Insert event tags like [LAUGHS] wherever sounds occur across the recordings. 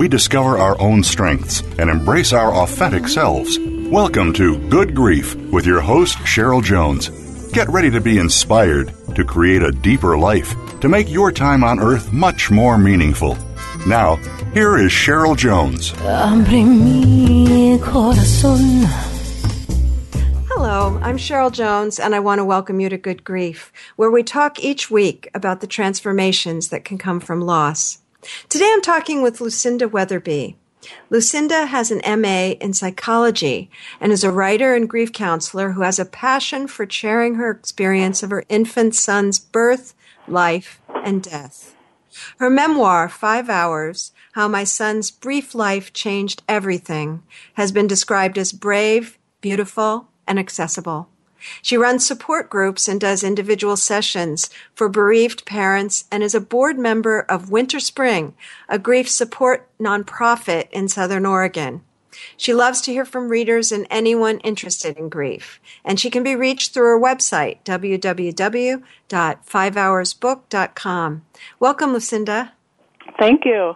we discover our own strengths and embrace our authentic selves. Welcome to Good Grief with your host, Cheryl Jones. Get ready to be inspired to create a deeper life, to make your time on earth much more meaningful. Now, here is Cheryl Jones. Hello, I'm Cheryl Jones, and I want to welcome you to Good Grief, where we talk each week about the transformations that can come from loss. Today I'm talking with Lucinda Weatherby. Lucinda has an MA in psychology and is a writer and grief counselor who has a passion for sharing her experience of her infant son's birth, life, and death. Her memoir, Five Hours How My Son's Brief Life Changed Everything, has been described as brave, beautiful, and accessible. She runs support groups and does individual sessions for bereaved parents and is a board member of WinterSpring, a grief support nonprofit in Southern Oregon. She loves to hear from readers and anyone interested in grief, and she can be reached through her website, www.fivehoursbook.com. Welcome, Lucinda. Thank you.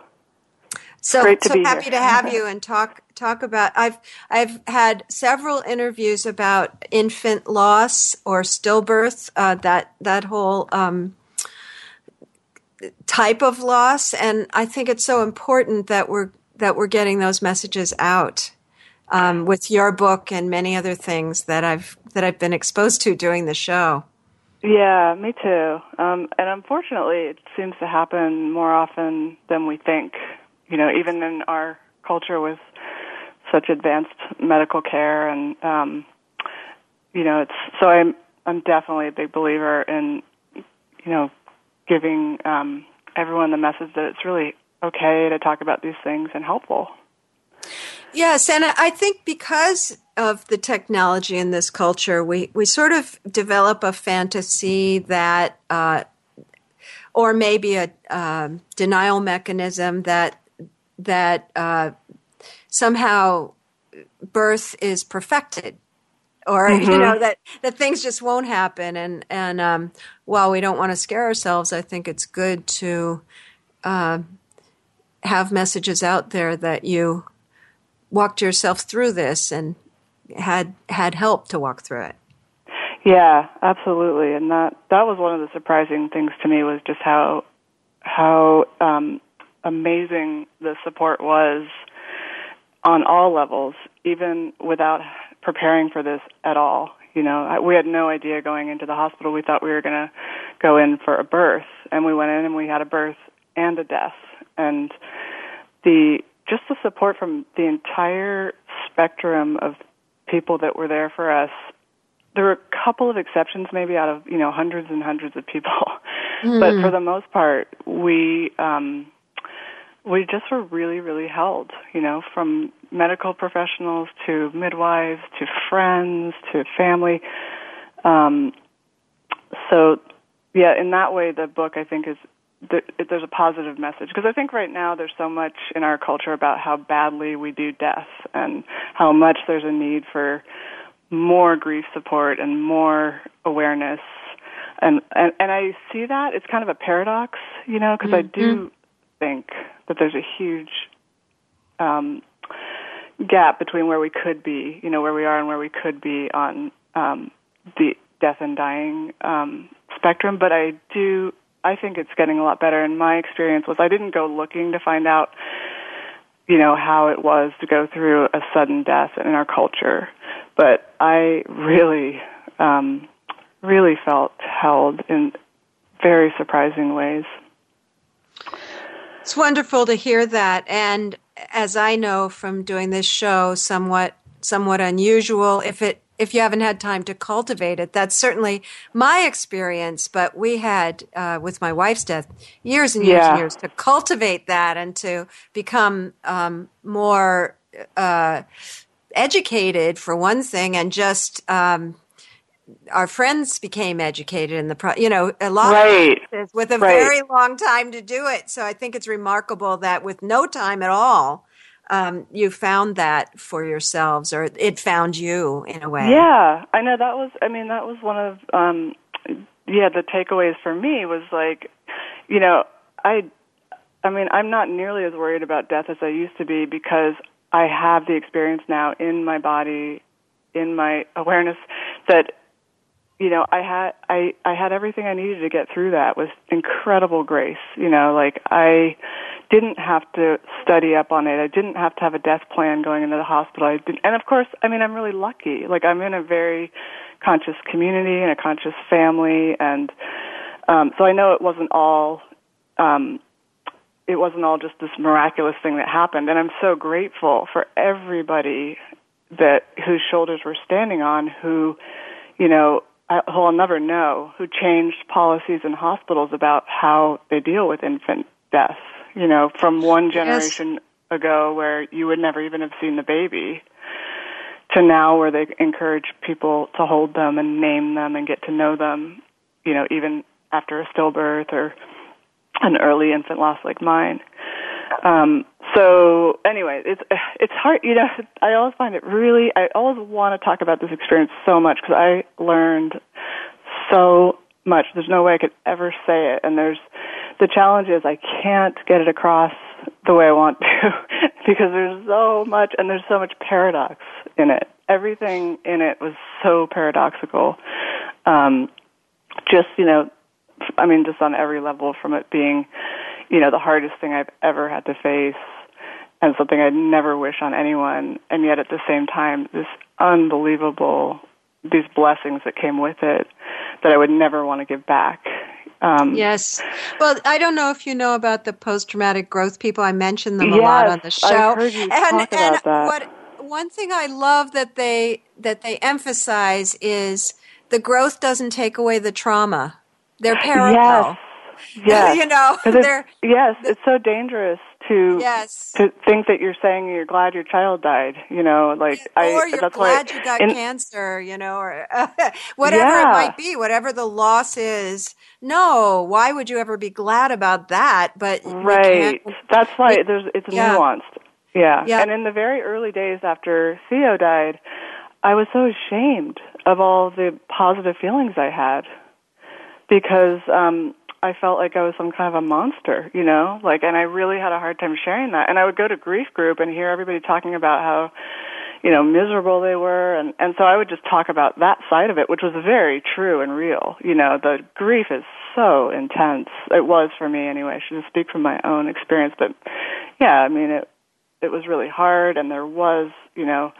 So, Great to so happy here. to have [LAUGHS] you and talk talk about I've I've had several interviews about infant loss or stillbirth, uh, that that whole um, type of loss, and I think it's so important that we're that we're getting those messages out um, with your book and many other things that I've that I've been exposed to doing the show. Yeah, me too. Um, and unfortunately, it seems to happen more often than we think. You know, even in our culture with such advanced medical care, and um, you know, it's so I'm I'm definitely a big believer in you know giving um, everyone the message that it's really okay to talk about these things and helpful. Yes, and I think because of the technology in this culture, we, we sort of develop a fantasy that, uh, or maybe a um denial mechanism that that uh, somehow birth is perfected, or you know that that things just won't happen. And and um, while we don't want to scare ourselves, I think it's good to uh, have messages out there that you walked yourself through this and had had help to walk through it. Yeah, absolutely. And that that was one of the surprising things to me was just how how um, amazing the support was on all levels, even without preparing for this at all. You know, we had no idea going into the hospital. We thought we were going to go in for a birth, and we went in and we had a birth and a death, and the just the support from the entire spectrum of people that were there for us there were a couple of exceptions maybe out of you know hundreds and hundreds of people [LAUGHS] but for the most part we um we just were really really held you know from medical professionals to midwives to friends to family. Um so yeah in that way the book i think is th- there's a positive message. Because I think right now there's so much in our culture about how badly we do death and how much there's a need for more grief support and more awareness. And and, and I see that. It's kind of a paradox you know because I do think that there's a huge um gap between where we could be you know where we are and where we could be on um the death and dying um spectrum. But I do I think it's getting a lot better. And my experience was I didn't go looking to find out you know how it was to go through a sudden death in our culture. But I really um really felt held in very surprising ways It's wonderful to hear that. And as I know from doing this show somewhat somewhat unusual if it if you haven't had time to cultivate it. That's certainly my experience, but we had, uh, with my wife's death, years and years Yeah. and years to cultivate that and to become um, more uh, educated, for one thing, and just. Um, our friends became educated in the pro you know a lot Right. of with a Right. very long time to do it so i think it's remarkable that with no time at all um, you found that for yourselves or it found you in a way Yeah, I know that was. I mean, that was one of. um Yeah, the takeaways for me was like, you know, I. I mean, I'm not nearly as worried about death as I used to be because I have the experience now in my body, in my awareness that you know i had i i had everything i needed to get through that with incredible grace you know like i didn't have to study up on it. I didn't have to have a death plan going into the hospital. I didn't and of course i mean i'm really lucky. Like i'm in a very conscious community and a conscious family and um so i know it wasn't all um it wasn't all just this miraculous thing that happened. And i'm so grateful for everybody that whose shoulders we're standing on who you know I- who I'll never know who changed policies in hospitals about how they deal with infant death you know from one generation ago where you would never even have seen the baby to now where they encourage people to hold them and name them and get to know them you know even after a stillbirth or an early infant loss like mine. Um, so anyway, it's it's hard. You know, I always find it really. I always want to talk about this experience so much because I learned so much. There's no way I could ever say it, and there's the challenge is I can't get it across the way I want [LAUGHS] to because there's so much and there's so much paradox in it. Everything in it was so paradoxical. Um, just you know, I mean, just on every level, from it being, you know, the hardest thing I've ever had to face, and something I'd never wish on anyone, and yet at the same time, this unbelievable, these blessings that came with it, that I would never want to give back. Um, Yes. Well, I don't know if you know about the post traumatic growth people. I mentioned them a lot on the show. I've heard you and talk about and that. what one thing I love that they that they emphasize is the growth doesn't take away the trauma. They're parallel. Yes. Yes. [LAUGHS] you know, it's- yes, it's so dangerous to yes. to think that you're saying you're glad your child died. You know, like I. or you're glad you got in- cancer, you know, or [LAUGHS] whatever Yeah. it might be, whatever the loss is. No, why would you ever be glad about that? But Right. That's why we- there's it's yeah. nuanced. Yeah. Yeah. And in the very early days after Theo died, I was so ashamed of all the positive feelings I had because um I felt like I was some kind of a monster, you know? Like and I really had a hard time sharing that. And I would go to grief group and hear everybody talking about how you know, miserable they were and and so I would just talk about that side of it, which was very true and real. You know, the grief is so intense. It was for me anyway. I should speak from my own experience, but yeah, I mean it it was really hard and there was, you know,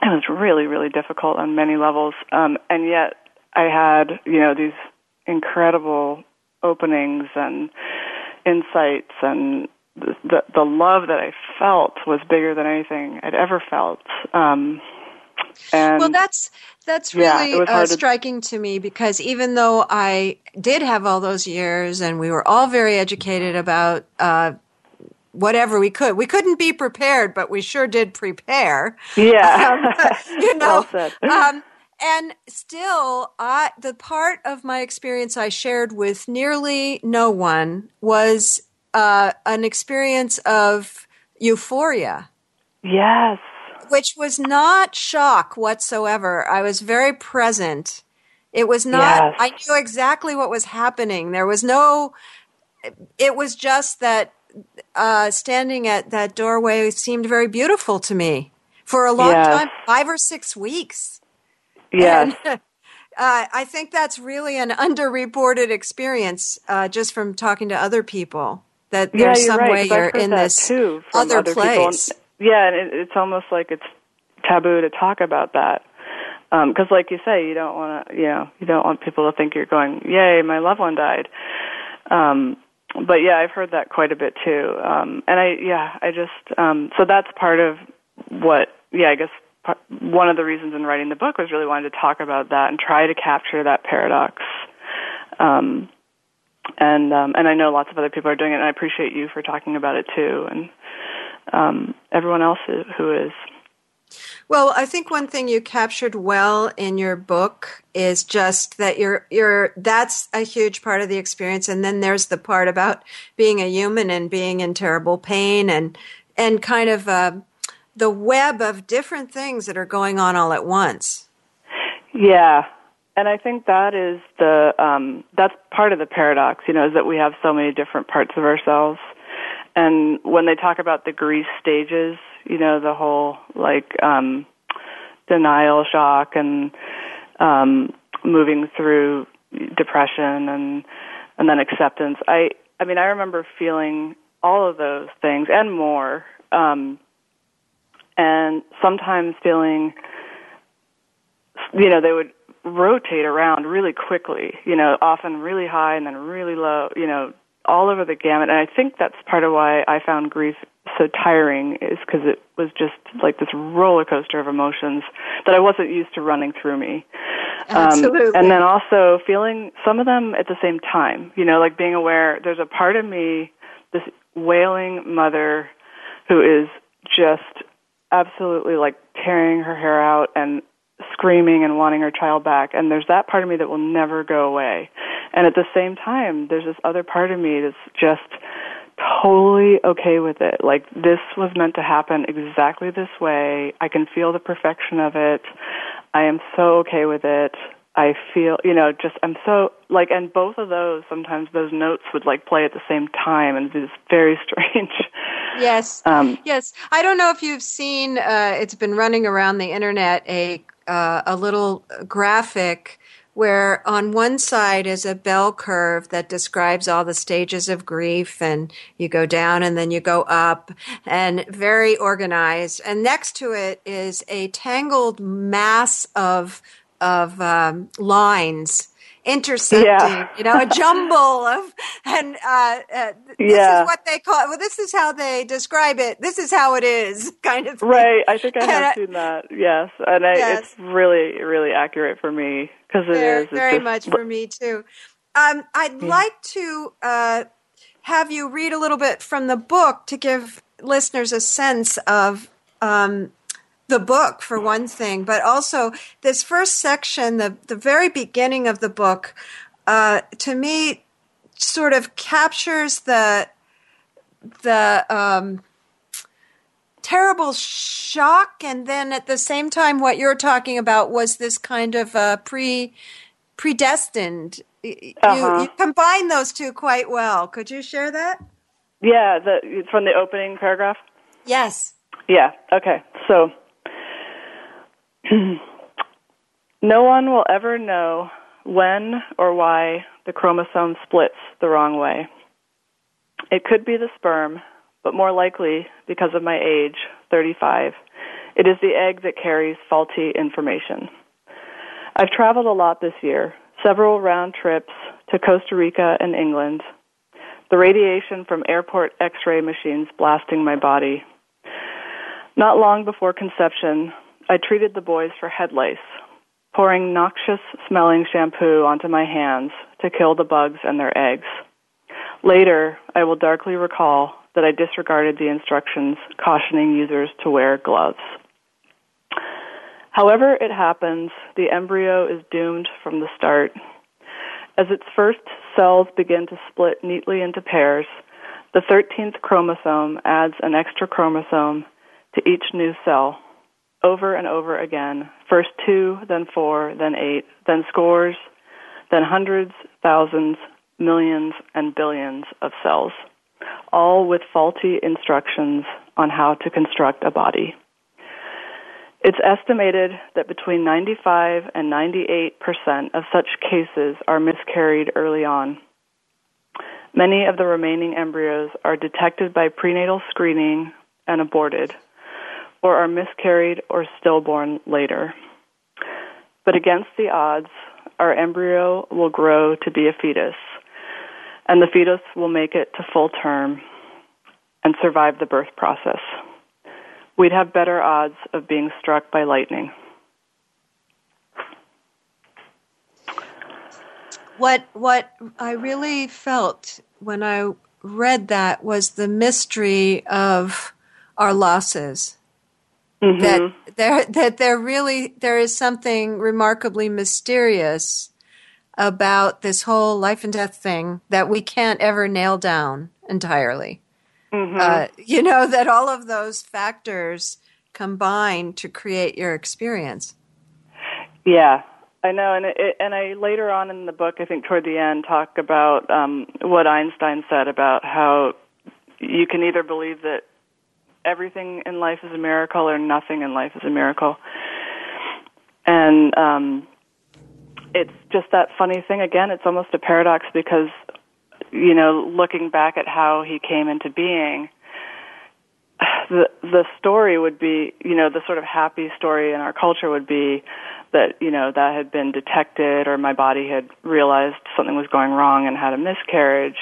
it was really really difficult on many levels. Um and yet I had, you know, these incredible openings and insights and the, the love that I felt was bigger than anything I'd ever felt. Um, and well, that's that's really was uh, hard to- striking to me because even though I did have all those years and we were all very educated about uh, whatever we could, we couldn't be prepared, but we sure did prepare. yeah, [LAUGHS] [LAUGHS] you know, well um, and still, I the part of my experience I shared with nearly no one was uh, an experience of euphoria yes, which was not shock whatsoever. I was very present. It was not, Yes. I knew exactly what was happening. There was no, it was just that uh, standing at that doorway seemed very beautiful to me for a long Yes. time five or six weeks. Yes, And, [LAUGHS] uh, I think that's really an underreported experience uh, just from talking to other people. That yeah. there's some right. way you're in this too other other place. People. Yeah, and it, it's almost like it's taboo to talk about that. Because, like you say, you don't want to, you know, you don't want people to think you're going, "Yay, my loved one died." Um, but yeah, I've heard that quite a bit too. Um, and I, yeah, I just, um, so that's part of what yeah, I guess one of the reasons in writing the book was really wanting to talk about that and try to capture that paradox. Um, and um, and I know lots of other people are doing it, and I appreciate you for talking about it too, and um, everyone else who is. Well, I think one thing you captured well in your book is just that you're you're that's a huge part of the experience and then there's the part about being a human and being in terrible pain and and kind of uh, the web of different things that are going on all at once. Yeah. And I think that is the um, that's part of the paradox, you know, is that we have so many different parts of ourselves. And when they talk about the grief stages, you know, the whole like um, denial, shock, and um, moving through depression and and then acceptance. I I mean, I remember feeling all of those things and more um, and sometimes feeling, you know, they would rotate around really quickly, you know, often really high and then really low, you know, all over the gamut. And I think that's part of why I found grief so tiring is because it was just like this roller coaster of emotions that I wasn't used to running through me. Um, Absolutely. Um, and then also feeling some of them at the same time, you know, like being aware there's a part of me, this wailing mother who is just absolutely like tearing her hair out and screaming and wanting her child back and there's that part of me that will never go away. And at the same time there's this other part of me that's just totally okay with it. Like this was meant to happen exactly this way. I can feel the perfection of it. I am so okay with it I feel, you know, just I'm so like, and both of those sometimes those notes would like play at the same time, and it's very [LAUGHS] strange. Yes, um, yes. I don't know if you've seen. Uh, it's been running around the internet a uh, a little graphic where on one side is a bell curve that describes all the stages of grief and you go down and then you go up and very organized and next to it is a tangled mass of of um, lines intersecting, yeah. you know, a jumble of, and uh, uh, this yeah. is what they call. Well, this is how they describe it. This is how it is, [LAUGHS] kind of. Thing. Right. I think I have seen that. Yes, and I, yes. it's really, really accurate for me because it very, is. very just, much for me too. Um, I'd yeah. like to uh, have you read a little bit from the book to give listeners a sense of um, the book for one thing, but also this first section, the the very beginning of the book, uh, to me, sort of captures the the um, terrible shock, and then at the same time, what you're talking about was this kind of uh, pre predestined. Uh-huh. You, you combine those two quite well. Could you share that? Yeah, the, from the opening paragraph. Yes. Yeah. Okay. So no one will ever know when or why the chromosome splits the wrong way. It could be the sperm, but more likely, because of my age, 35, it is the egg that carries faulty information. I've traveled a lot this year, several round trips to Costa Rica and England, the radiation from airport x ray machines blasting my body. Not long before conception, I treated the boys for head lice, pouring noxious smelling shampoo onto my hands to kill the bugs and their eggs. Later, I will darkly recall that I disregarded the instructions cautioning users to wear gloves. However it happens, the embryo is doomed from the start. As its first cells begin to split neatly into pairs, the 13th chromosome adds an extra chromosome to each new cell over and over again. First two, then four, then eight, then scores, then hundreds, thousands, millions, and billions of cells, all with faulty instructions on how to construct a body. It's estimated that between 95 and 98 percent of such cases are miscarried early on. Many of the remaining embryos are detected by prenatal screening and aborted or are miscarried or stillborn later. But against the odds, our embryo will grow to be a fetus, and the fetus will make it to full term and survive the birth process. we'd have better odds of being struck by lightning. What what I really felt when I read that was the mystery of our losses. Mm-hmm. That there that there really there is something remarkably mysterious about this whole life and death thing that we can't ever nail down entirely. Mm-hmm. Uh, you know that all of those factors combine to create your experience. Yeah, I know, and it, and I later on in the book, I think toward the end, talk about um, what Einstein said about how you can either believe that everything in life is a miracle or nothing in life is a miracle, and um, it's just that funny thing again. It's almost a paradox because you know, looking back at how he came into being the the story would be, you know, the sort of happy story in our culture would be that, you know, that had been detected or my body had realized something was going wrong and had a miscarriage.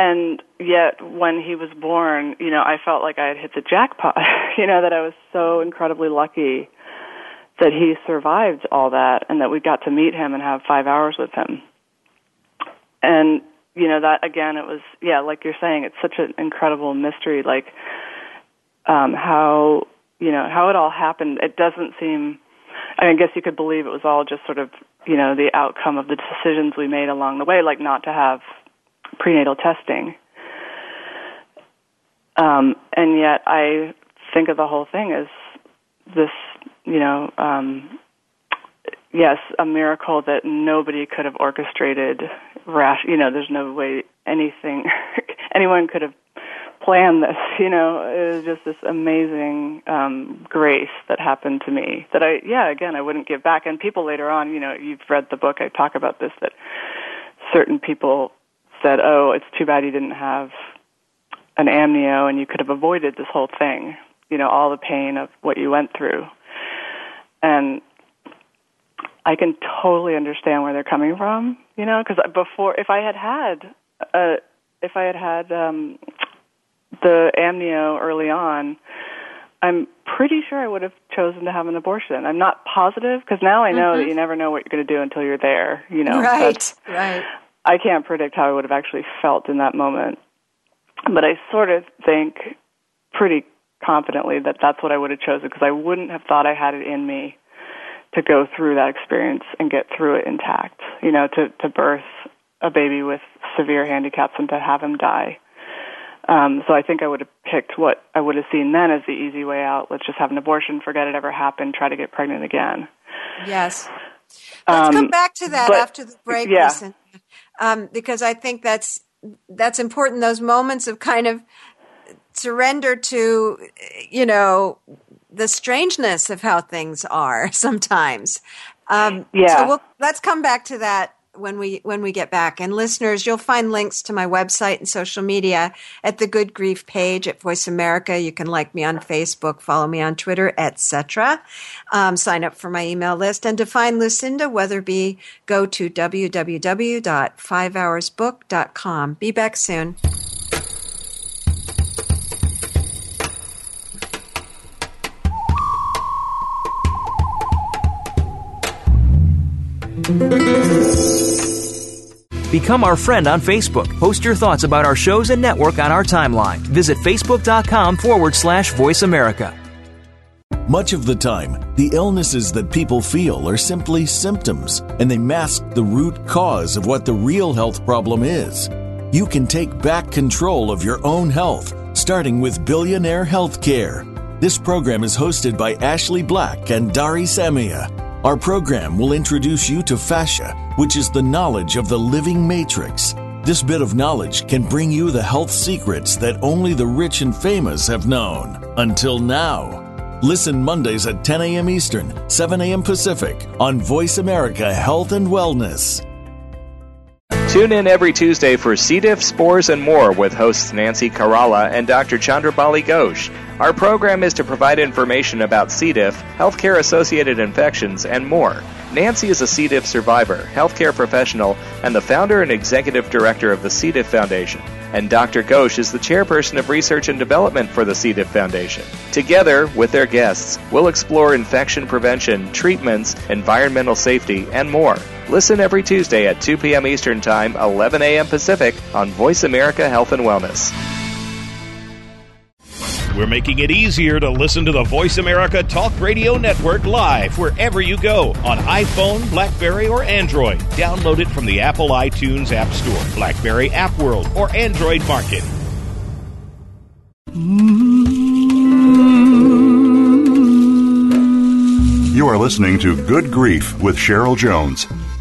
And yet when he was born, you know, I felt like I had hit the jackpot, [LAUGHS] you know, that I was so incredibly lucky that he survived all that and that we got to meet him and have 5 hours with him. And you know that again it was yeah like you're saying it's such an incredible mystery like um how you know how it all happened it doesn't seem I, mean, I guess you could believe it was all just sort of you know the outcome of the decisions we made along the way like not to have prenatal testing um and yet I think of the whole thing as this you know um yes, a miracle that nobody could have orchestrated. Rash, you know, there's no way anything, [LAUGHS] anyone could have planned this. You know, it was just this amazing um, grace that happened to me. That I, yeah, again, I wouldn't give back. And people later on, you know, you've read the book. I talk about this. That certain people said, "Oh, it's too bad you didn't have an amnio, and you could have avoided this whole thing." You know, all the pain of what you went through. And I can totally understand where they're coming from, you know, because before, if I had had, uh, if I had had um, the amnio early on, I'm pretty sure I would have chosen to have an abortion. I'm not positive because now I know mm-hmm. that you never know what you're going to do until you're there. You know, right, right. I can't predict how I would have actually felt in that moment, but I sort of think pretty confidently that that's what I would have chosen because I wouldn't have thought I had it in me to go through that experience and get through it intact. You know, to to birth a baby with severe handicaps and to have him die. Um, so I think I would have picked what I would have seen then as the easy way out. Let's just have an abortion, forget it ever happened, try to get pregnant again. Yes. Let's um, come back to that but, after the break, yeah. listen, um, because I think that's that's important. Those moments of kind of surrender to, you know, the strangeness of how things are [LAUGHS] sometimes. Um, yeah. So we'll, let's come back to that when we when we get back. And listeners, you'll find links to my website and social media at the Good Grief page at Voice America. You can like me on Facebook, follow me on Twitter, etc. Um, sign up for my email list, and to find Lucinda Weatherby, go to www.5hoursbook.com. Be back soon. Become our friend on Facebook. Post your thoughts about our shows and network on our timeline. Visit facebook.com forward slash voice America. Much of the time, the illnesses that people feel are simply symptoms, and they mask the root cause of what the real health problem is. You can take back control of your own health, starting with Billionaire Healthcare. This program is hosted by Ashley Black and Dari Samia. Our program will introduce you to fascia, which is the knowledge of the living matrix. This bit of knowledge can bring you the health secrets that only the rich and famous have known. Until now. Listen Mondays at 10 a.m. Eastern, 7 a.m. Pacific on Voice America Health and Wellness. Tune in every Tuesday for C. diff, spores, and more with hosts Nancy Caralla and Dr. Chandrabali Ghosh. Our program is to provide information about C. diff, healthcare associated infections, and more. Nancy is a C. diff survivor, healthcare professional, and the founder and executive director of the C. diff Foundation. and Dr. Ghosh is the chairperson of research and development for the C. diff Foundation. Together, with their guests, we'll explore infection prevention, treatments, environmental safety, and more. Listen every Tuesday at 2 p.m. Eastern Time, 11 a.m. Pacific on Voice America Health and Wellness. We're making it easier to listen to the Voice America Talk Radio Network live wherever you go on iPhone, Blackberry, or Android. Download it from the Apple iTunes App Store, Blackberry App World, or Android Market. You are listening to Good Grief with Cheryl Jones.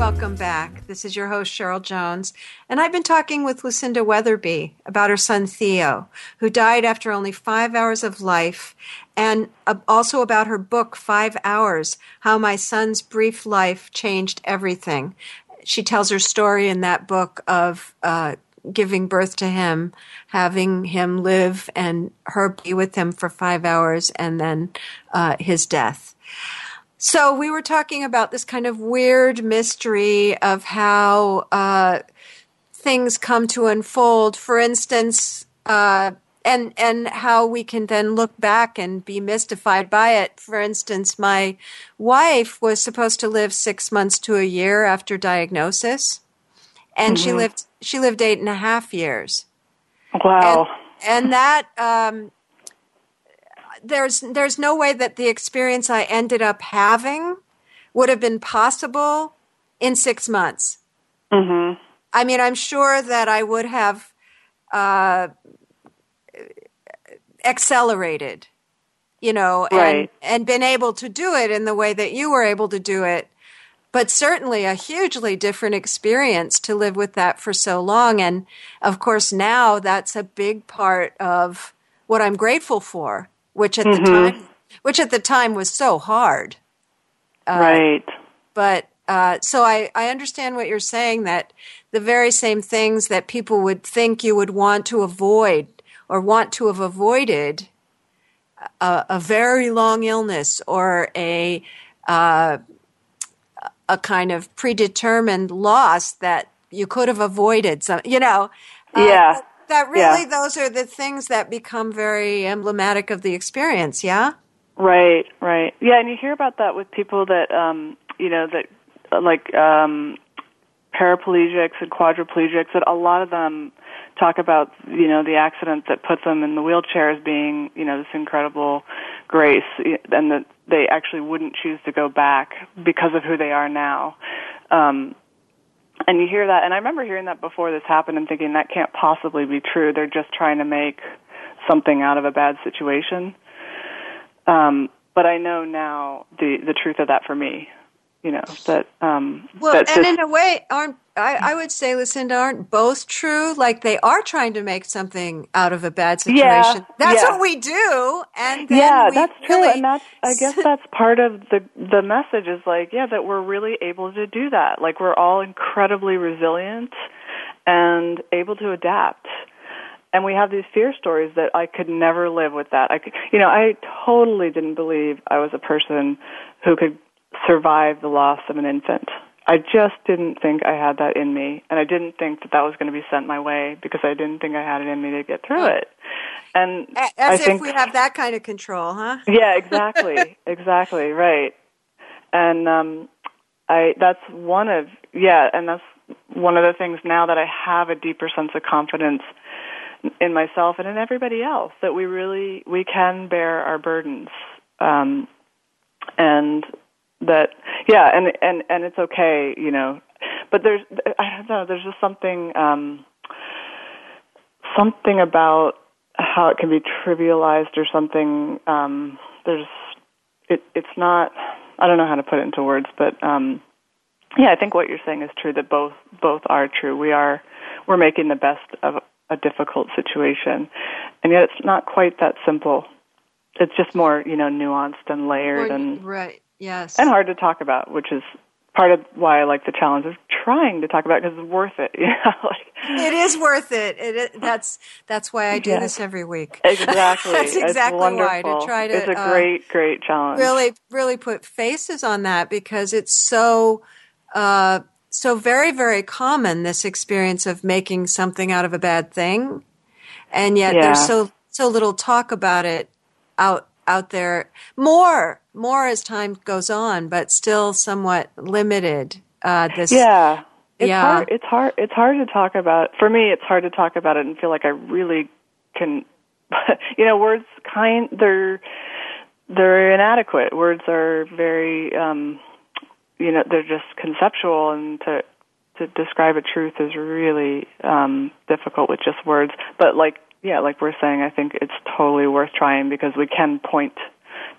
Welcome back. This is your host, Cheryl Jones, and I've been talking with Lucinda Weatherby about her son Theo, who died after only five hours of life, and also about her book, Five Hours How My Son's Brief Life Changed Everything. She tells her story in that book of uh, giving birth to him, having him live and her be with him for five hours, and then uh, his death. So we were talking about this kind of weird mystery of how uh, things come to unfold. For instance, uh, and and how we can then look back and be mystified by it. For instance, my wife was supposed to live six months to a year after diagnosis, and mm-hmm. she lived she lived eight and a half years. Wow! And, and that um, there's there's no way that the experience I ended up having would have been possible in six months. Mm-hmm. I mean, I'm sure that I would have uh, accelerated, you know, right. and and been able to do it in the way that you were able to do it. But certainly a hugely different experience to live with that for so long. And of course, now that's a big part of what I'm grateful for which at mm-hmm. the time which at the time was so hard. Uh, right. But uh, so I, I understand what you're saying that the very same things that people would think you would want to avoid or want to have avoided a, a very long illness or a uh, a kind of predetermined loss that you could have avoided. Some, you know, uh, yeah that really yeah. those are the things that become very emblematic of the experience yeah? Right right. Yeah and you hear about that with people that um you know that like um paraplegics and quadriplegics that a lot of them talk about you know the accident that put them in the wheelchair as being you know this incredible grace and that they actually wouldn't choose to go back because of who they are now. Um and you hear that and i remember hearing that before this happened and thinking that can't possibly be true. They're just trying to make something out of a bad situation. Um but i know now the the truth of that for me you know that um well that and in a way aren't I, I would say lucinda aren't both true like they are trying to make something out of a bad situation yeah, that's yeah. what we do and yeah we that's really true and that's i guess [LAUGHS] that's part of the the message is like yeah that we're really able to do that like we're all incredibly resilient and able to adapt and we have these fear stories that I could never live with that. I could, you know, I totally didn't believe I was a person who could survive the loss of an infant. I just didn't think I had that in me, and I didn't think that that was going to be sent my way because I didn't think I had it in me to get through it. And as I if think, we have that kind of control, huh? [LAUGHS] Yeah, exactly, [LAUGHS] exactly, right. And um, I that's one of yeah, and that's one of the things now that I have a deeper sense of confidence in myself and in everybody else that we really we can bear our burdens. Um, and that yeah and and and it's okay you know. But there's i don't know there's just something um something about how it can be trivialized or something um there's it it's not i don't know how to put it into words but um yeah i think what you're saying is true that both both are true. We are we're making the best of a difficult situation. And yet it's not quite that simple. It's just more you know nuanced and layered more, and right Yes. And hard to talk about, which is part of why I like the challenge of trying to talk about because it's worth it. [LAUGHS] You know, like, it is worth it. It is, that's that's why I do Yeah. this every week. [LAUGHS] exactly. That's exactly why, to try to, It's a uh, great, great challenge. really really put faces on that because it's so uh, so very very common this experience of making something out of a bad thing and yet Yeah. there's so so little talk about it out out there more more as time goes on but still somewhat limited uh, this Yeah. It's Yeah. hard it's hard it's hard to talk about for me it's hard to talk about it and feel like I really can [LAUGHS] you know, words kind they're they're inadequate. Words are very um you know, they're just conceptual and to to describe a truth is really um difficult with just words. But like yeah, like we're saying, I think it's totally worth trying because we can point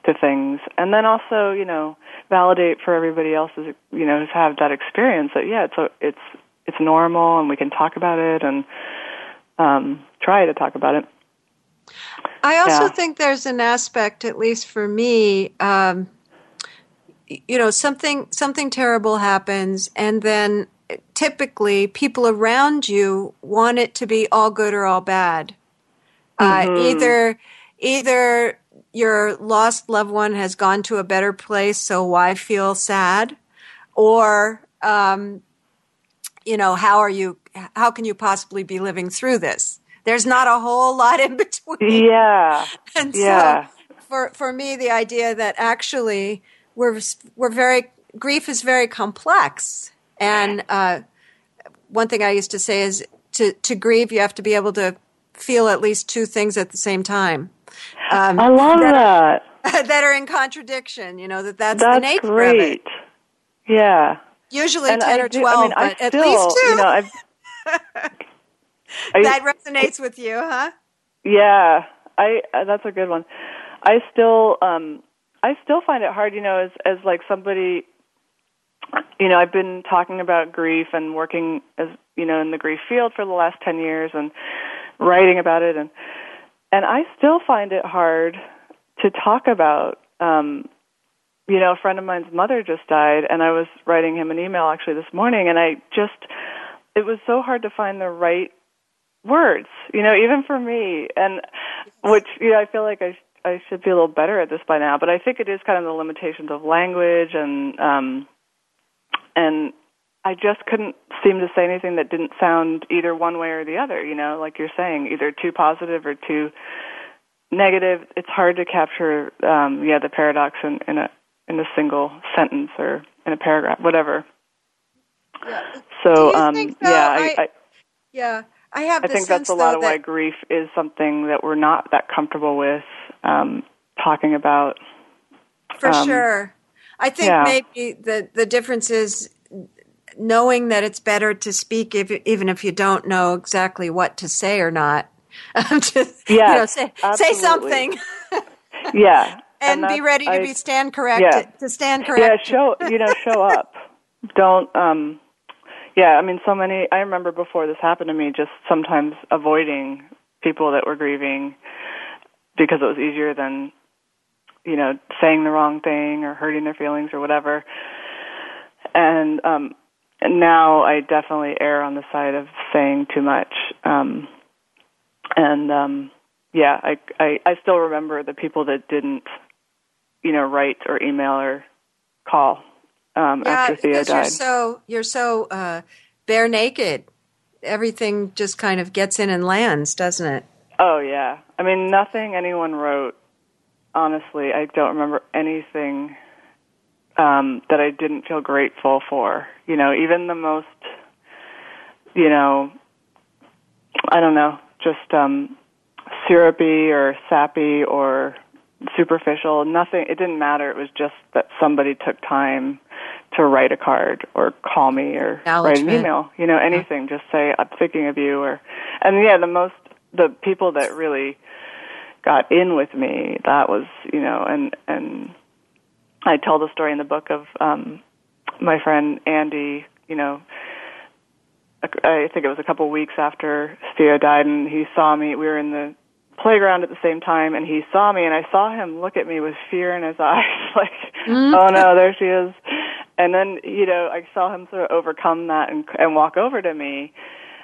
to things and then also you know validate for everybody else who's you know who's had that experience that yeah it's a, it's it's normal and we can talk about it and um try to talk about it I also Yeah. think there's an aspect, at least for me, um, you know, something something terrible happens, and then typically people around you want it to be all good or all bad. Uh, either either your lost loved one has gone to a better place, so why feel sad, or um, you know, how are you? How can you possibly be living through this? There's not a whole [LAUGHS] lot in between. yeah [LAUGHS] And Yeah. so for for me the idea that actually we're we're very grief is very complex and uh, one thing I used to say is to to grieve you have to be able to feel at least two things at the same time. Um, I love that [LAUGHS] that. are in contradiction you know that that's, the that's nature of great. it. Yeah. Usually and 10 I or do- 12 I mean, I but at least two you know [LAUGHS] that resonates with you huh? Yeah, I uh, that's a good one. I still um I still find it hard, you know, as as like somebody you know, I've been talking about grief and working as you know in the grief field for the last 10 years and writing about it. And and I still find it hard to talk about um you know, a friend of mine's mother just died and I was writing him an email actually this morning and I just it was so hard to find the right words, you know, even for me, and which you know I feel like I I should be a little better at this by now, but I think it is kind of the limitations of language and um and I just couldn't seem to say anything that didn't sound either one way or the other, you know, like you're saying, either too positive or too negative. It's hard to capture um yeah, the paradox in, in a in a single sentence or in a paragraph, whatever. Yeah. So um though, yeah, I- I, yeah I have I think sense that's a lot of that why grief is something that we're not that comfortable with um, talking about. For Um, sure. I think yeah. maybe the, the difference is knowing that it's better to speak if, even if you don't know exactly what to say or not. [LAUGHS] Just, you know, say, say something [LAUGHS] Yeah, [LAUGHS] and, be ready to I- be stand correct yeah. to stand Yeah, show you know show up. Don't um yeah, I mean so many I remember before this happened to me just sometimes avoiding people that were grieving because it was easier than you know saying the wrong thing or hurting their feelings or whatever. And um and now I definitely err on the side of saying too much. Um and um yeah, I I I still remember the people that didn't you know write or email or call um yeah, after Theo because you're so you're so uh, bare naked. Everything just kind of gets in and lands, doesn't it? Oh yeah. I mean nothing anyone wrote honestly, I don't remember anything um that I didn't feel grateful for. You know, even the most you know I don't know, just um syrupy or sappy or superficial, nothing it didn't matter. It was just that somebody took time to write a card or call me or write an email. You know, anything. Just say I'm thinking of you or and yeah, the most the people that really got in with me, that was, you know, and and I tell the story in the book of um my friend Andy, you know, I think it was a couple of weeks after Theo died, and he saw me. We were in the playground at the same time and he saw me and I saw him look at me with fear in his [LAUGHS] eyes like mm-hmm. oh no there she is and then you know I saw him sort of overcome that and and walk over to me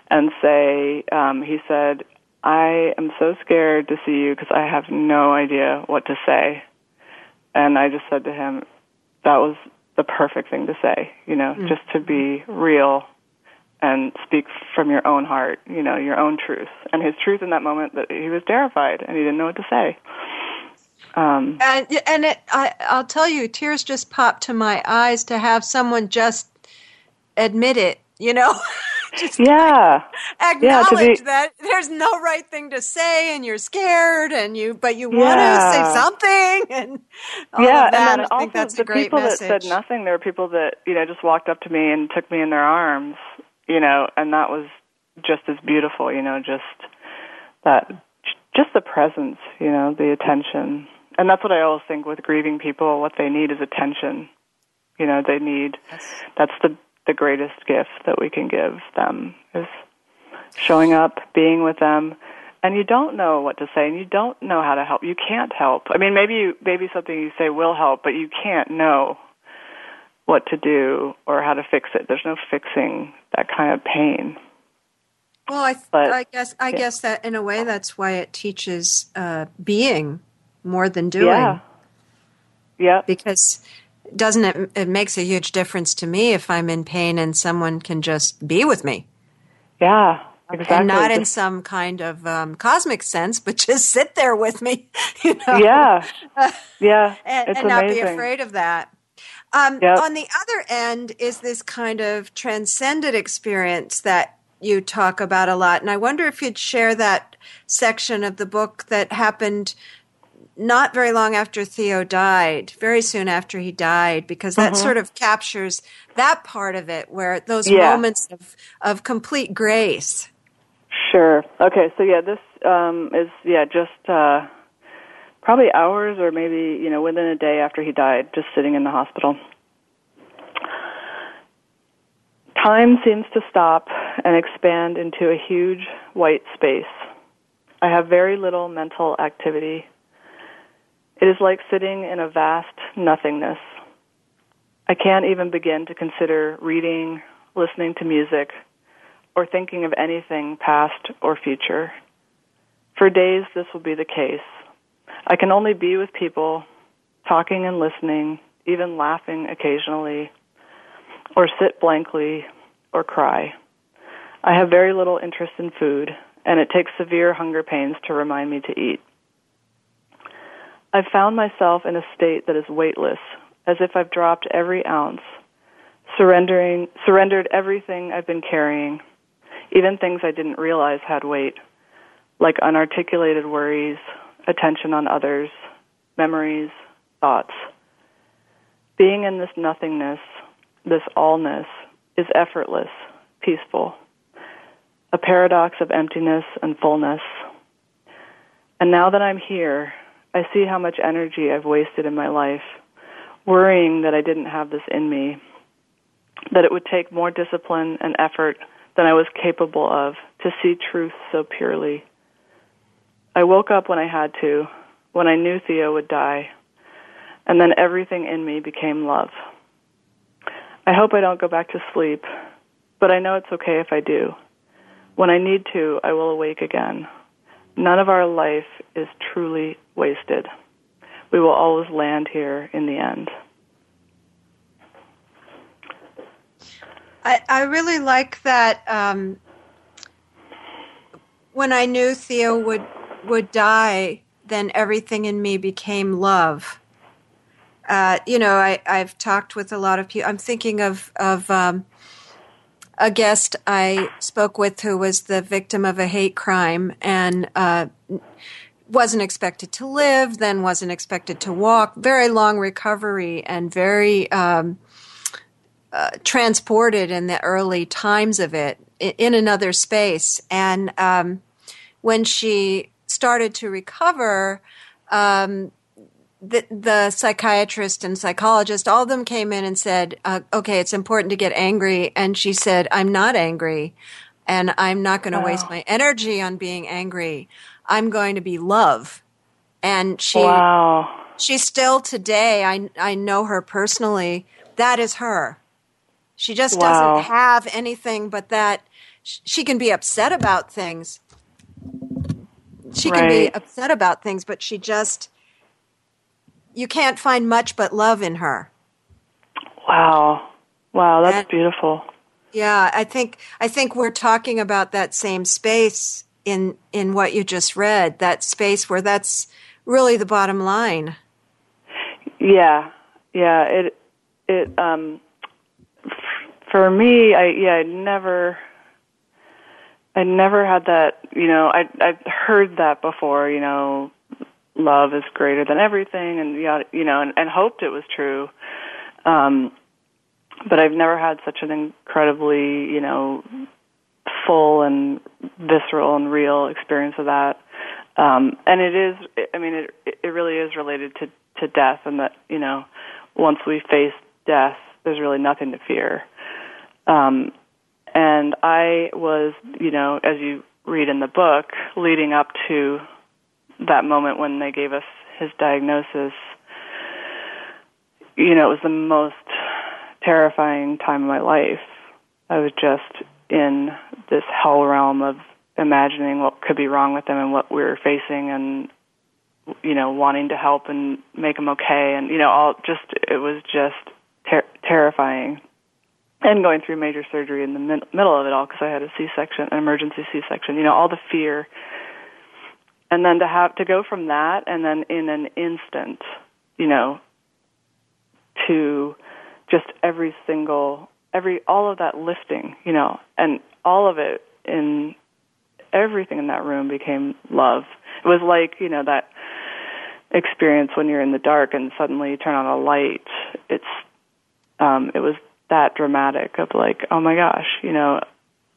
and say um he said I am so scared to see you because I have no idea what to say and I just said to him that was the perfect thing to say you know mm-hmm. just to be real and speak from your own heart, you know, your own truth. And his truth in that moment that he was terrified and he didn't know what to say. Um, and and it, I, I'll tell you, tears just popped to my eyes to have someone just admit it. You know, [LAUGHS] just yeah, acknowledge yeah, be, that there's no right thing to say, and you're scared, and you but you want to say something, [LAUGHS] and yeah, and then also the people message. that said nothing. There were people that you know just walked up to me and took me in their arms, you know, and that was just as beautiful, you know, just that, just the presence, you know, the attention. And that's what I always think with grieving people, what they need is attention. You know, they need, that's the, the greatest gift that we can give them is showing up, being with them, and you don't know what to say and you don't know how to help. You can't help. I mean, maybe you, maybe something you say will help, but you can't know what to do or how to fix it. There's no fixing that kind of pain. Well, I, th- but, I guess I yeah. guess that in a way that's why it teaches uh, being more than doing. Yeah. Yeah. Because doesn't it? It makes a huge difference to me if I'm in pain and someone can just be with me. Yeah. Exactly. And not in some kind of um, cosmic sense, but just sit there with me, [LAUGHS] you know. Yeah, yeah, [LAUGHS] and, and not be afraid of that. Um, yep. On the other end is this kind of transcendent experience that you talk about a lot. And I wonder if you'd share that section of the book that happened not very long after Theo died, very soon after he died, because that mm-hmm. sort of captures that part of it where those yeah. moments of, of complete grace. Sure. Okay. So yeah, this um, is yeah just uh, probably hours or maybe, you know, within a day after he died, just sitting in the hospital. Time seems to stop and expand into a huge white space. I have very little mental activity. It is like sitting in a vast nothingness. I can't even begin to consider reading, listening to music, or thinking of anything past or future. For days, this will be the case. I can only be with people, talking and listening, even laughing occasionally, or sit blankly or cry. I have very little interest in food, and it takes severe hunger pains to remind me to eat. I've found myself in a state that is weightless, as if I've dropped every ounce, surrendering surrendered everything I've been carrying, even things I didn't realize had weight, like unarticulated worries, attention on others, memories, thoughts. Being in this nothingness, this allness, is effortless, peaceful, a paradox of emptiness and fullness. And now that I'm here, I see how much energy I've wasted in my life, worrying that I didn't have this in me, that it would take more discipline and effort than I was capable of to see truth so purely. I woke up when I had to, when I knew Theo would die, and then everything in me became love. I hope I don't go back to sleep, but I know it's okay if I do. When I need to, I will awake again. None of our life is truly wasted. We will always land here in the end. I, I really like that. Um, when I knew Theo would would die, then everything in me became love. Uh, you know, I, I've talked with a lot of people. I'm thinking of of um, a guest I spoke with who was the victim of a hate crime and uh, wasn't expected to live, then wasn't expected to walk. Very long recovery and very um, uh, transported in the early times of it in another space. And um, when she started to recover, um, the, the, psychiatrist and psychologist, all of them came in and said, uh, okay, it's important to get angry. And she said, I'm not angry. and I'm not going to Wow. waste my energy on being angry. I'm going to be love. And she wow. she's still today I I know her personally. That is her. She just Wow. doesn't have anything but that she can be upset about things. She can be upset about things, but she just you can't find much but love in her. Wow. Wow, that's And- beautiful. Yeah, I think I think we're talking about that same space in in what you just read. That space where that's really the bottom line. Yeah. Yeah, it it um for me, I yeah, I never I never had that, you know, I I've heard that before, you know, love is greater than everything and yeah, you know, and, and hoped it was true. Um but I've never had such an incredibly, you know, full and visceral and real experience of that. Um, and it is, I mean, it it really is related to to death, and that you know, once we face death, there's really nothing to fear. Um, and I was, you know, as you read in the book, leading up to that moment when they gave us his diagnosis, you know, it was the most terrifying time of my life. I was just in this hell realm of imagining what could be wrong with them and what we were facing and you know wanting to help and make them okay. And you know all just it was just ter- terrifying. And going through major surgery in the mid- middle of it all because I had a C-section an emergency C-section you know all the fear. And then to have to go from that and then in an instant you know to just every single every all of that lifting you know and all of it in everything in that room became love. It was like you know that experience when you're in the dark and suddenly you turn on a light. It's um it was that dramatic of like oh my gosh you know.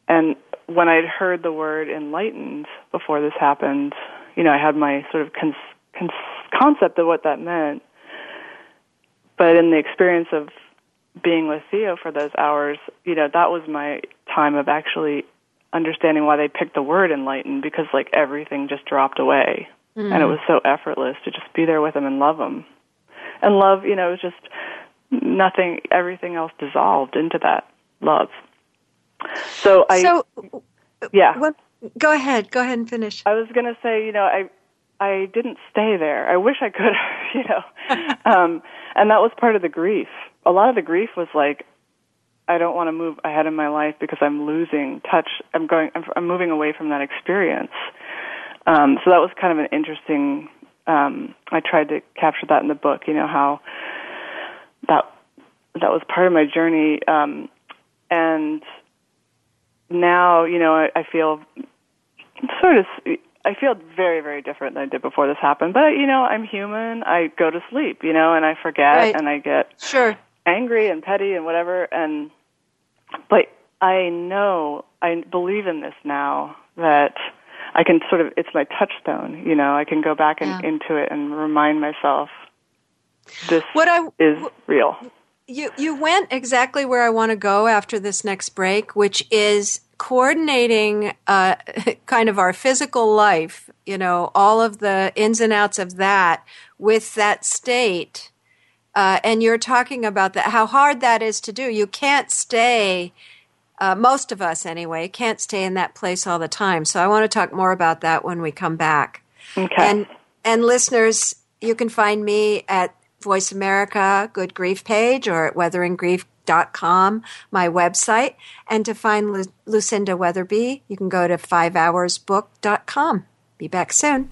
And when i'd heard the word enlightened before this happened you know i had my sort of con- con- concept of what that meant. But in the experience of being with Theo for those hours, you know, that was my time of actually understanding why they picked the word enlightened because like everything just dropped away. And it was so effortless to just be there with him and love him. And love, you know, it was just nothing, everything else dissolved into that love. So I, so yeah. what, go ahead. Go ahead and finish. I was going to say, you know, I I didn't stay there. I wish I could, [LAUGHS] you know. [LAUGHS] um and that was part of the grief. A lot of the grief was like I don't want to move ahead in my life because I'm losing touch. I'm going I'm, I'm moving away from that experience. Um so that was kind of an interesting um I tried to capture that in the book, you know, how that that was part of my journey um and now, you know, I, I feel sort of I feel very very different than I did before this happened. But you know, I'm human. I go to sleep, you know, and I forget Right. and I get Sure. Angry and petty and whatever and but I know I believe in this now that I can sort of it's my touchstone, you know. I can go back and Yeah. into it and remind myself this What I is real. You you went exactly where I want to go after this next break, which is coordinating uh, [LAUGHS] kind of our physical life, you know, all of the ins and outs of that with that state. Uh, and you're talking about that, how hard that is to do. You can't stay, uh, most of us anyway, can't stay in that place all the time. So I want to talk more about that when we come back. Okay. And and listeners, you can find me at Voice America Good Grief page or at weatheringgrief.com, my website. And to find Lu- Lucinda Weatherby, you can go to 5hoursbook.com. Be back soon.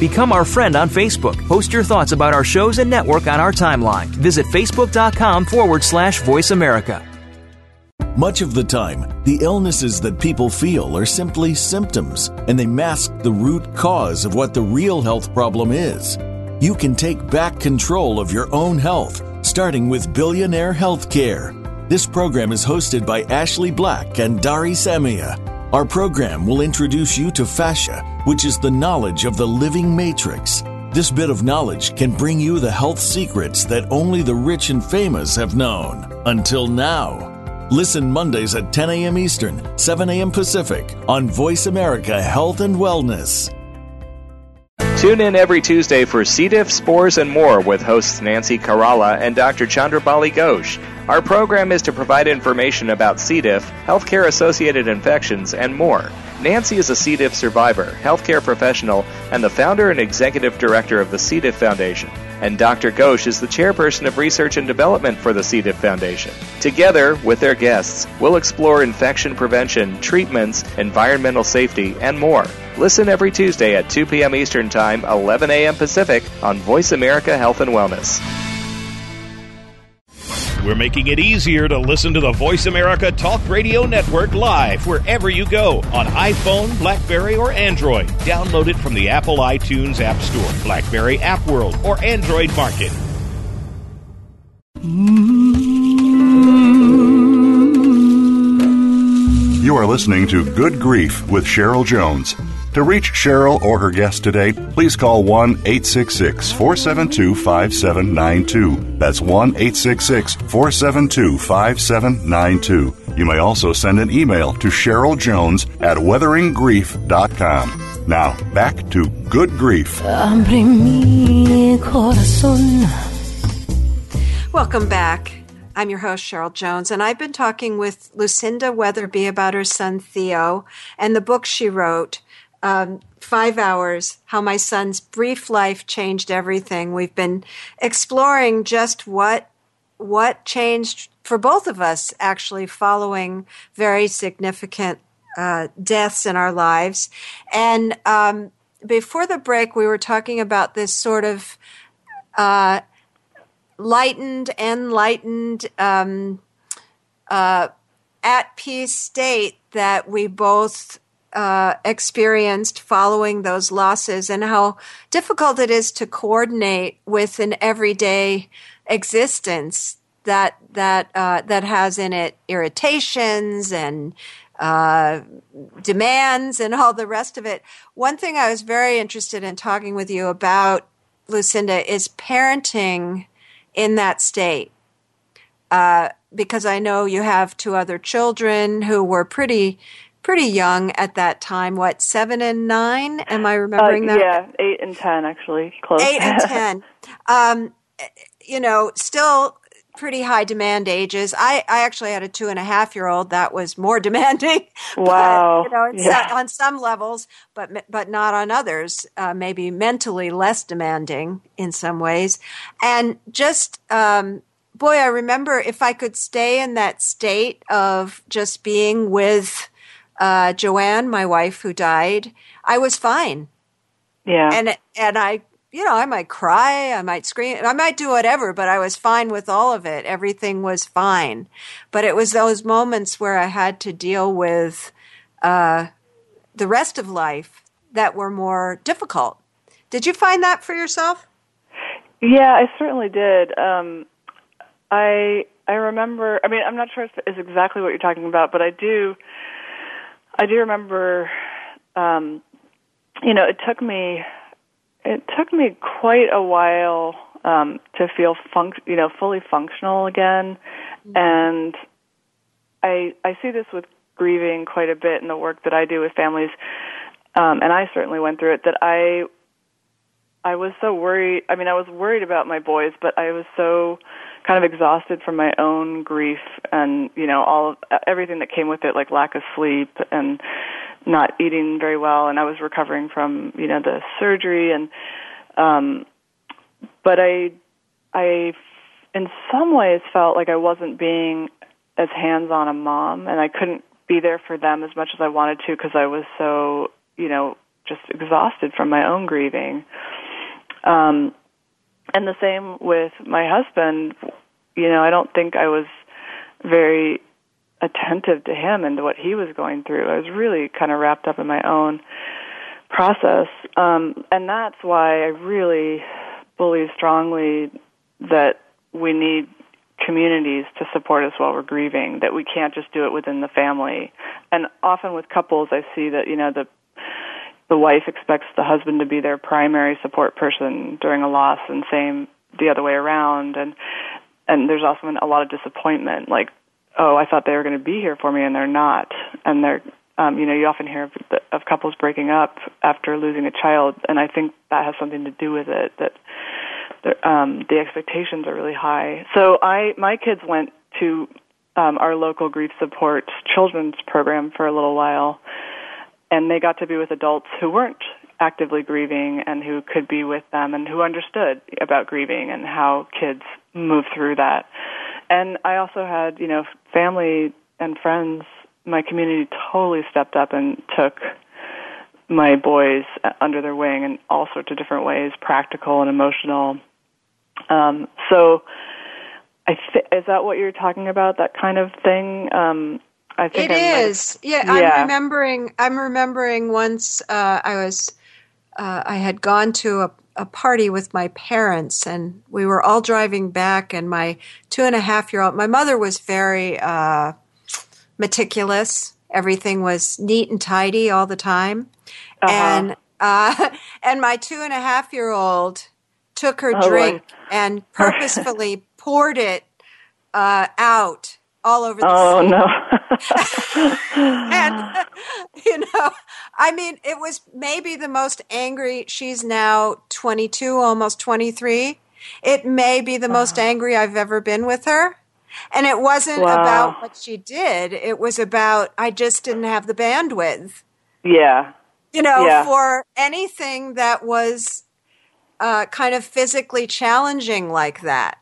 Become our friend on Facebook. Post your thoughts about our shows and network on our timeline. Visit facebook.com forward slash voice America. Much of the time, the illnesses that people feel are simply symptoms, and they mask the root cause of what the real health problem is. You can take back control of your own health, starting with Billionaire Healthcare. This program is hosted by Ashley Black and Dari Samia. Our program will introduce you to fascia, which is the knowledge of the living matrix. This bit of knowledge can bring you the health secrets that only the rich and famous have known. Until now. Listen Mondays at 10 a.m. Eastern, 7 a.m. Pacific on Voice America Health and Wellness. Tune in every Tuesday for C. diff, spores, and more with hosts Nancy Caralla and Dr. Chandrabali Ghosh. Our program is to provide information about C. diff, healthcare associated infections, and more. Nancy is a C. diff survivor, healthcare professional, and the founder and executive director of the C. diff Foundation. And Dr. Ghosh is the chairperson of research and development for the C. diff Foundation. Together, with their guests, we'll explore infection prevention, treatments, environmental safety, and more. Listen every Tuesday at 2 p.m. Eastern Time, 11 a.m. Pacific on Voice America Health and Wellness. We're making it easier to listen to the Voice America Talk Radio Network live wherever you go on iPhone, Blackberry, or Android. Download it from the Apple iTunes App Store, Blackberry App World, or Android Market. You are listening to Good Grief with Cheryl Jones. To reach Cheryl or her guest today, please call 1 866 472 5792. That's 1 866 472 5792. You may also send an email to Cheryl Jones at weatheringgrief.com. Now, back to Good Grief. Welcome back. I'm your host, Cheryl Jones, and I've been talking with Lucinda Weatherby about her son Theo and the book she wrote, um, Five Hours How My Son's Brief Life Changed Everything. We've been exploring just what what changed for both of us actually following very significant uh, deaths in our lives. And um, before the break, we were talking about this sort of uh, lightened, enlightened, um, uh, at peace state that we both uh, experienced following those losses, and how difficult it is to coordinate with an everyday existence that that uh, that has in it irritations and uh, demands and all the rest of it. One thing I was very interested in talking with you about, Lucinda, is parenting in that state. Uh, because I know you have two other children who were pretty pretty young at that time. What seven and nine? Am I remembering uh, that? Yeah, eight and ten actually. Close. Eight and [LAUGHS] ten. Um, you know, still pretty high demand ages. I, I actually had a two and a half year old that was more [LAUGHS] demanding. Wow. But, you know, yeah. so, on some levels, but but not on others. Uh, maybe mentally less demanding in some ways, and just. Um, boy, I remember if I could stay in that state of just being with uh, Joanne, my wife who died, I was fine. Yeah. And and I, you know, I might cry, I might scream, I might do whatever, but I was fine with all of it. Everything was fine. But it was those moments where I had to deal with uh, the rest of life that were more difficult. Did you find that for yourself? Yeah, I certainly did. Um, I I remember. I mean, I'm not sure if it's exactly what you're talking about, but I do. I do remember. Um, you know, it took me. It took me quite a while um, to feel func- you know, fully functional again, and I I see this with grieving quite a bit in the work that I do with families, um, and I certainly went through it. That I I was so worried. I mean, I was worried about my boys, but I was so kind of exhausted from my own grief and you know all of, everything that came with it, like lack of sleep and not eating very well. And I was recovering from you know the surgery and um, but I I in some ways felt like I wasn't being as hands-on a mom, and I couldn't be there for them as much as I wanted to because I was so you know just exhausted from my own grieving. Um, and the same with my husband. You know, I don't think I was very attentive to him and to what he was going through. I was really kind of wrapped up in my own process. Um, and that's why I really believe strongly that we need communities to support us while we're grieving, that we can't just do it within the family. and often with couples, I see that you know the the wife expects the husband to be their primary support person during a loss, and same the other way around. And and there's also a lot of disappointment, like, oh, I thought they were going to be here for me, and they're not, and they're um, you know, you often hear of, of couples breaking up after losing a child, and I think that has something to do with it. That the, um, the expectations are really high. So I, my kids went to um, our local grief support children's program for a little while, and they got to be with adults who weren't actively grieving and who could be with them and who understood about grieving and how kids move through that. And I also had, you know, family and friends my community totally stepped up and took my boys under their wing in all sorts of different ways, practical and emotional. Um, so, I th- is that what you're talking about? That kind of thing? Um, I think it I is. Yeah, yeah, I'm remembering. I'm remembering once uh, I was. Uh, I had gone to a, a party with my parents, and we were all driving back. And my two and a half year old, my mother was very uh, meticulous. Everything was neat and tidy all the time. Uh-huh. And uh, [LAUGHS] and my two and a half year old took her oh, drink and purposefully poured it uh, out all over the Oh seat. no. And [LAUGHS] [LAUGHS] you know, I mean, it was maybe the most angry she's now 22, almost 23. It may be the most angry I've ever been with her. And it wasn't wow. about what she did. It was about I just didn't have the bandwidth. Yeah. You know, yeah. for anything that was uh, kind of physically challenging like that.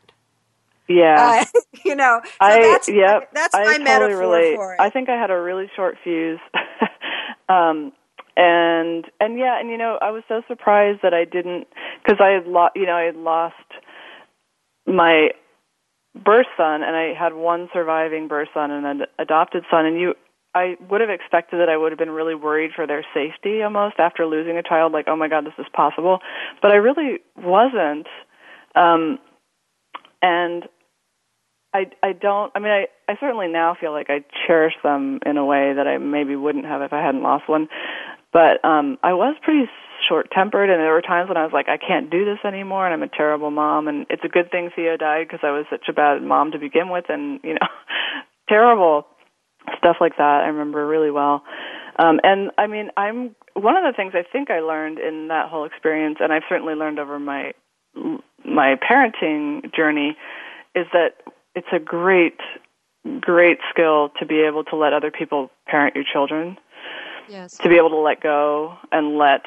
Yeah. [LAUGHS] Uh, you know, so I, that's, yep, that's I my totally metaphor relate. for it. I think I had a really short fuse. [LAUGHS] um, and and yeah, and you know, I was so surprised that I didn't because I had lost, you know, I had lost my birth son, and I had one surviving birth son and an adopted son, and you. I would have expected that I would have been really worried for their safety almost after losing a child, like, oh my God, this is possible. But I really wasn't. Um, and I I don't I mean I I certainly now feel like I cherish them in a way that I maybe wouldn't have if I hadn't lost one. But um I was pretty short tempered and there were times when I was like I can't do this anymore and I'm a terrible mom and it's a good thing Theo died because I was such a bad mom to begin with and you know [LAUGHS] terrible stuff like that I remember really well. Um and I mean I'm one of the things I think I learned in that whole experience and I've certainly learned over my my parenting journey is that it's a great great skill to be able to let other people parent your children yes. to be able to let go and let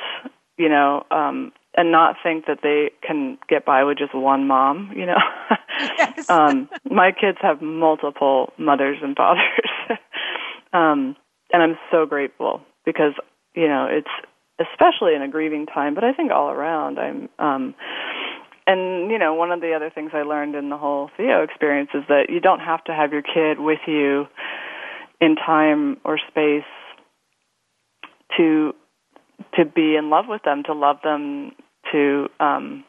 you know, um, and not think that they can get by with just one mom, you know. [LAUGHS] Yes. [LAUGHS] um, my kids have multiple mothers and fathers. [LAUGHS] um, and I'm so grateful because, you know, it's especially in a grieving time, but I think all around I'm um and you know, one of the other things I learned in the whole Theo experience is that you don't have to have your kid with you in time or space to to be in love with them, to love them, to um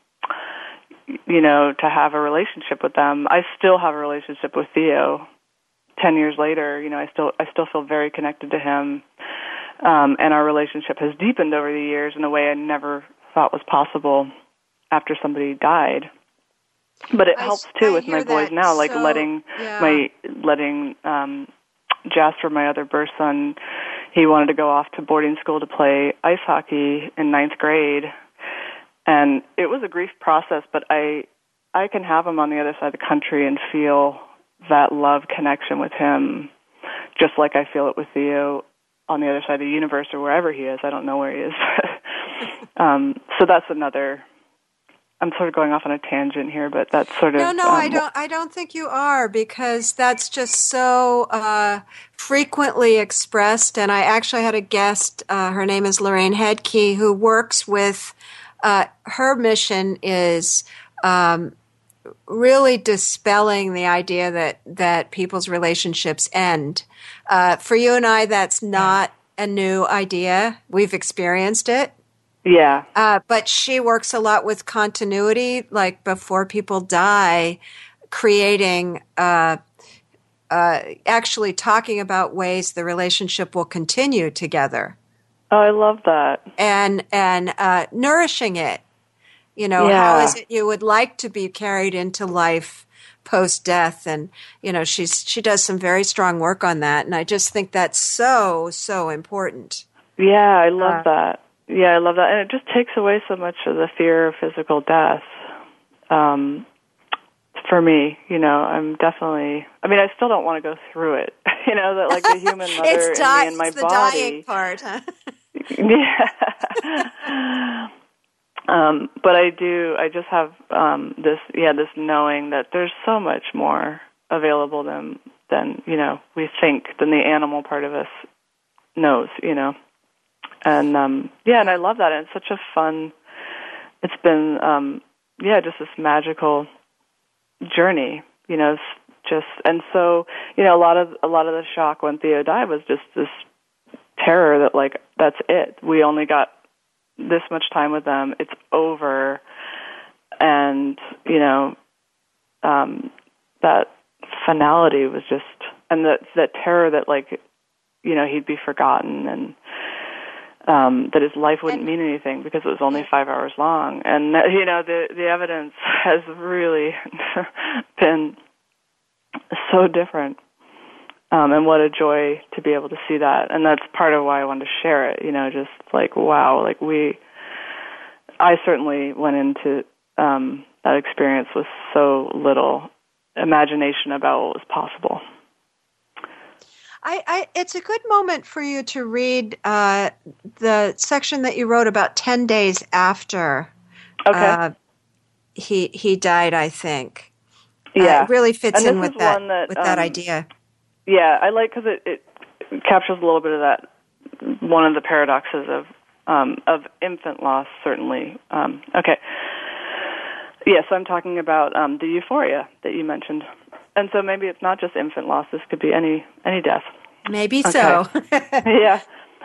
you know, to have a relationship with them. I still have a relationship with Theo. 10 years later, you know, I still I still feel very connected to him. Um and our relationship has deepened over the years in a way I never thought was possible after somebody died. But it I, helps too I with my boys that. now like so, letting yeah. my letting um Jasper, my other birth son, he wanted to go off to boarding school to play ice hockey in ninth grade, and it was a grief process. But I, I can have him on the other side of the country and feel that love connection with him, just like I feel it with Theo on the other side of the universe or wherever he is. I don't know where he is. [LAUGHS] um, so that's another I'm sort of going off on a tangent here, but that's sort of no, no. Um, I don't. I don't think you are because that's just so uh, frequently expressed. And I actually had a guest. Uh, her name is Lorraine Hedtke, who works with. Uh, her mission is um, really dispelling the idea that that people's relationships end. Uh, for you and I, that's not a new idea. We've experienced it. Yeah. Uh, but she works a lot with continuity, like before people die, creating uh, uh, actually talking about ways the relationship will continue together. Oh, I love that. And and uh, nourishing it. You know, Yeah. how is it you would like to be carried into life post death? And you know, she's she does some very strong work on that, and I just think that's so so important. Yeah, I love Uh, that. Yeah, I love that, and it just takes away so much of the fear of physical death. Um, for me, you know, I'm definitely. I mean, I still don't want to go through it. [LAUGHS] You know, that like the [LAUGHS] human mother it's in di- me and my it's the body. dying part. Huh? [LAUGHS] yeah. um, but I do. I just have um, this. Yeah, this knowing that there's so much more available than than you know we think than the animal part of us knows. You know, and um, yeah, and I love that. And it's such a fun. It's been um, yeah, just this magical journey. You know, just and so you know a lot of a lot of the shock when Theo died was just this terror that like that's it. We only got this much time with them. It's over, and you know um, that finality was just and that that terror that like you know he'd be forgotten and um that his life wouldn't mean anything because it was only 5 hours long. And that, you know the the evidence [LAUGHS] has really [LAUGHS] been so different um and what a joy to be able to see that. And that's part of why I wanted to share it you know just like wow like we I certainly went into um that experience with so little imagination about what was possible I, I, it's a good moment for you to read uh, the section that you wrote about ten days after Okay. uh, he he died. I think. Yeah. uh, it really fits in with that, that, with that um, idea. Yeah, I like because it, it captures a little bit of that. One of the paradoxes of um, of infant loss, certainly. Um, okay. Yes, I'm talking about um, the euphoria that you mentioned, and so maybe it's not just infant loss. This could be any any death. Maybe so. [LAUGHS] [LAUGHS] yeah.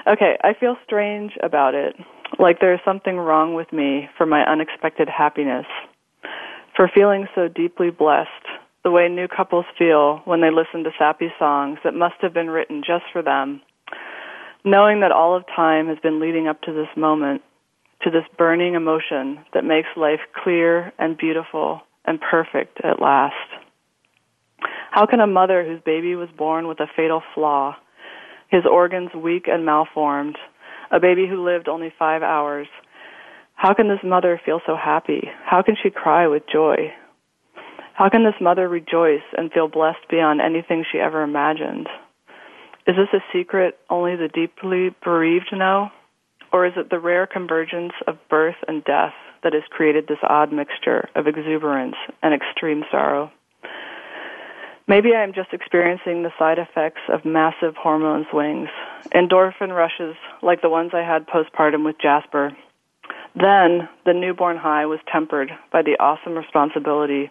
Okay, I feel strange about it. Like there's something wrong with me for my unexpected happiness. For feeling so deeply blessed, the way new couples feel when they listen to sappy songs that must have been written just for them. Knowing that all of time has been leading up to this moment, to this burning emotion that makes life clear and beautiful and perfect at last. How can a mother whose baby was born with a fatal flaw, his organs weak and malformed, a baby who lived only five hours, how can this mother feel so happy? How can she cry with joy? How can this mother rejoice and feel blessed beyond anything she ever imagined? Is this a secret only the deeply bereaved know? Or is it the rare convergence of birth and death that has created this odd mixture of exuberance and extreme sorrow? Maybe I am just experiencing the side effects of massive hormone swings, endorphin rushes like the ones I had postpartum with Jasper. Then the newborn high was tempered by the awesome responsibility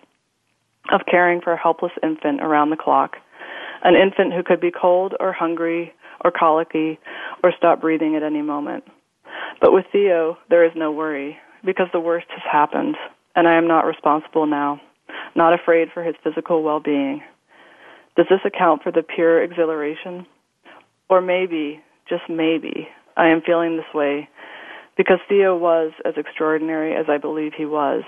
of caring for a helpless infant around the clock, an infant who could be cold or hungry or colicky or stop breathing at any moment. But with Theo, there is no worry because the worst has happened, and I am not responsible now, not afraid for his physical well being. Does this account for the pure exhilaration? Or maybe, just maybe, I am feeling this way because Theo was as extraordinary as I believe he was,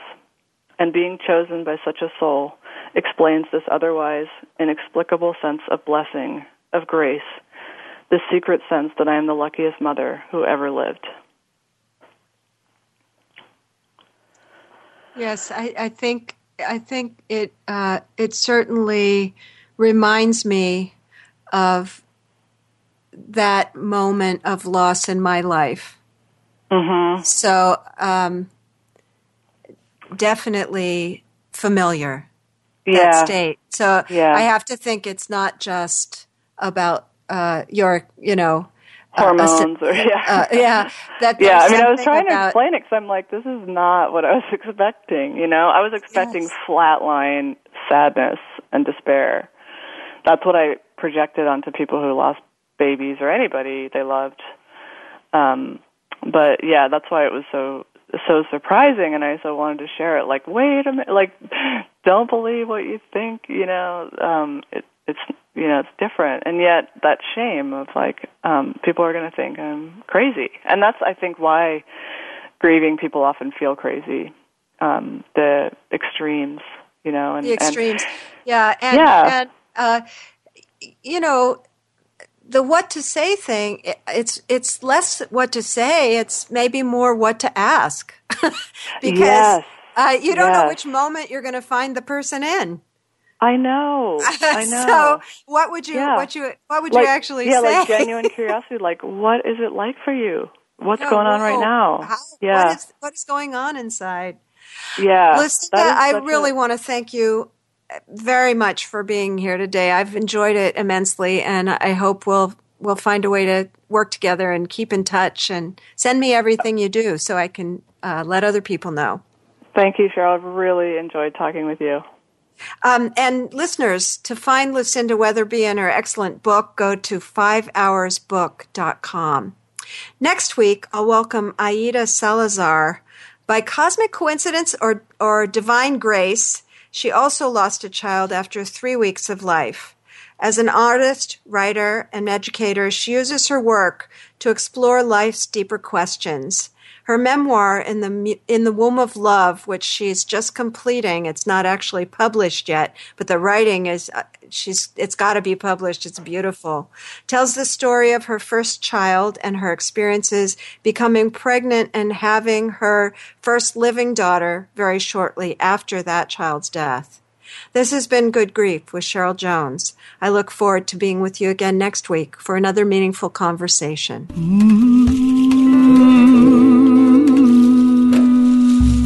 and being chosen by such a soul explains this otherwise inexplicable sense of blessing, of grace, this secret sense that I am the luckiest mother who ever lived. Yes, I, I think I think it uh, it certainly reminds me of that moment of loss in my life. Mm-hmm. So um, definitely familiar Yeah. that state. So Yeah. I have to think it's not just about uh, your, you know, uh, Hormones or [LAUGHS] yeah. uh, yeah. That yeah, I mean, I was trying to explain it because I'm like, this is not what I was [LAUGHS] expecting. You know, I was expecting Yes. flatline sadness and despair. That's what I projected onto people who lost babies or anybody they loved. Um, but yeah, that's why it was so so surprising, and I so wanted to share it. Like, wait a minute, like, [LAUGHS] don't believe what you think. You know, um, it it's you know it's different and yet that shame of like um people are going to think i'm crazy and that's i think why grieving people often feel crazy um the extremes you know and the extremes and, yeah and, yeah. and uh you know the what to say thing it's it's less what to say it's maybe more what to ask [LAUGHS] because yes. uh, you don't yes. know which moment you're going to find the person in I know. [LAUGHS] I know. so, what would you, Yeah. what you, what would like, you actually yeah, say? like genuine [LAUGHS] curiosity. Like, what is it like for you? What's Yeah, going on right now? How- yeah, What is, what is going on inside? yeah. Lucinda, I really a- want to thank you very much for being here today. I've enjoyed it immensely, and I hope we'll we'll find a way to work together and keep in touch. And send me everything you do so I can uh, let other people know. Thank you, Cheryl. I've really enjoyed talking with you. Um, and listeners, to find Lucinda Weatherby and her excellent book, go to fivehoursbook.com. Next week, I'll welcome Aida Salazar. By cosmic coincidence or, or divine grace, she also lost a child after three weeks of life. As an artist, writer, and educator, she uses her work to explore life's deeper questions. Her memoir, in the in the womb of love, which she's just completing, it's not actually published yet, but the writing is uh, she's it's got to be published. It's beautiful. Tells the story of her first child and her experiences becoming pregnant and having her first living daughter very shortly after that child's death. This has been Good Grief with Cheryl Jones. I look forward to being with you again next week for another meaningful conversation.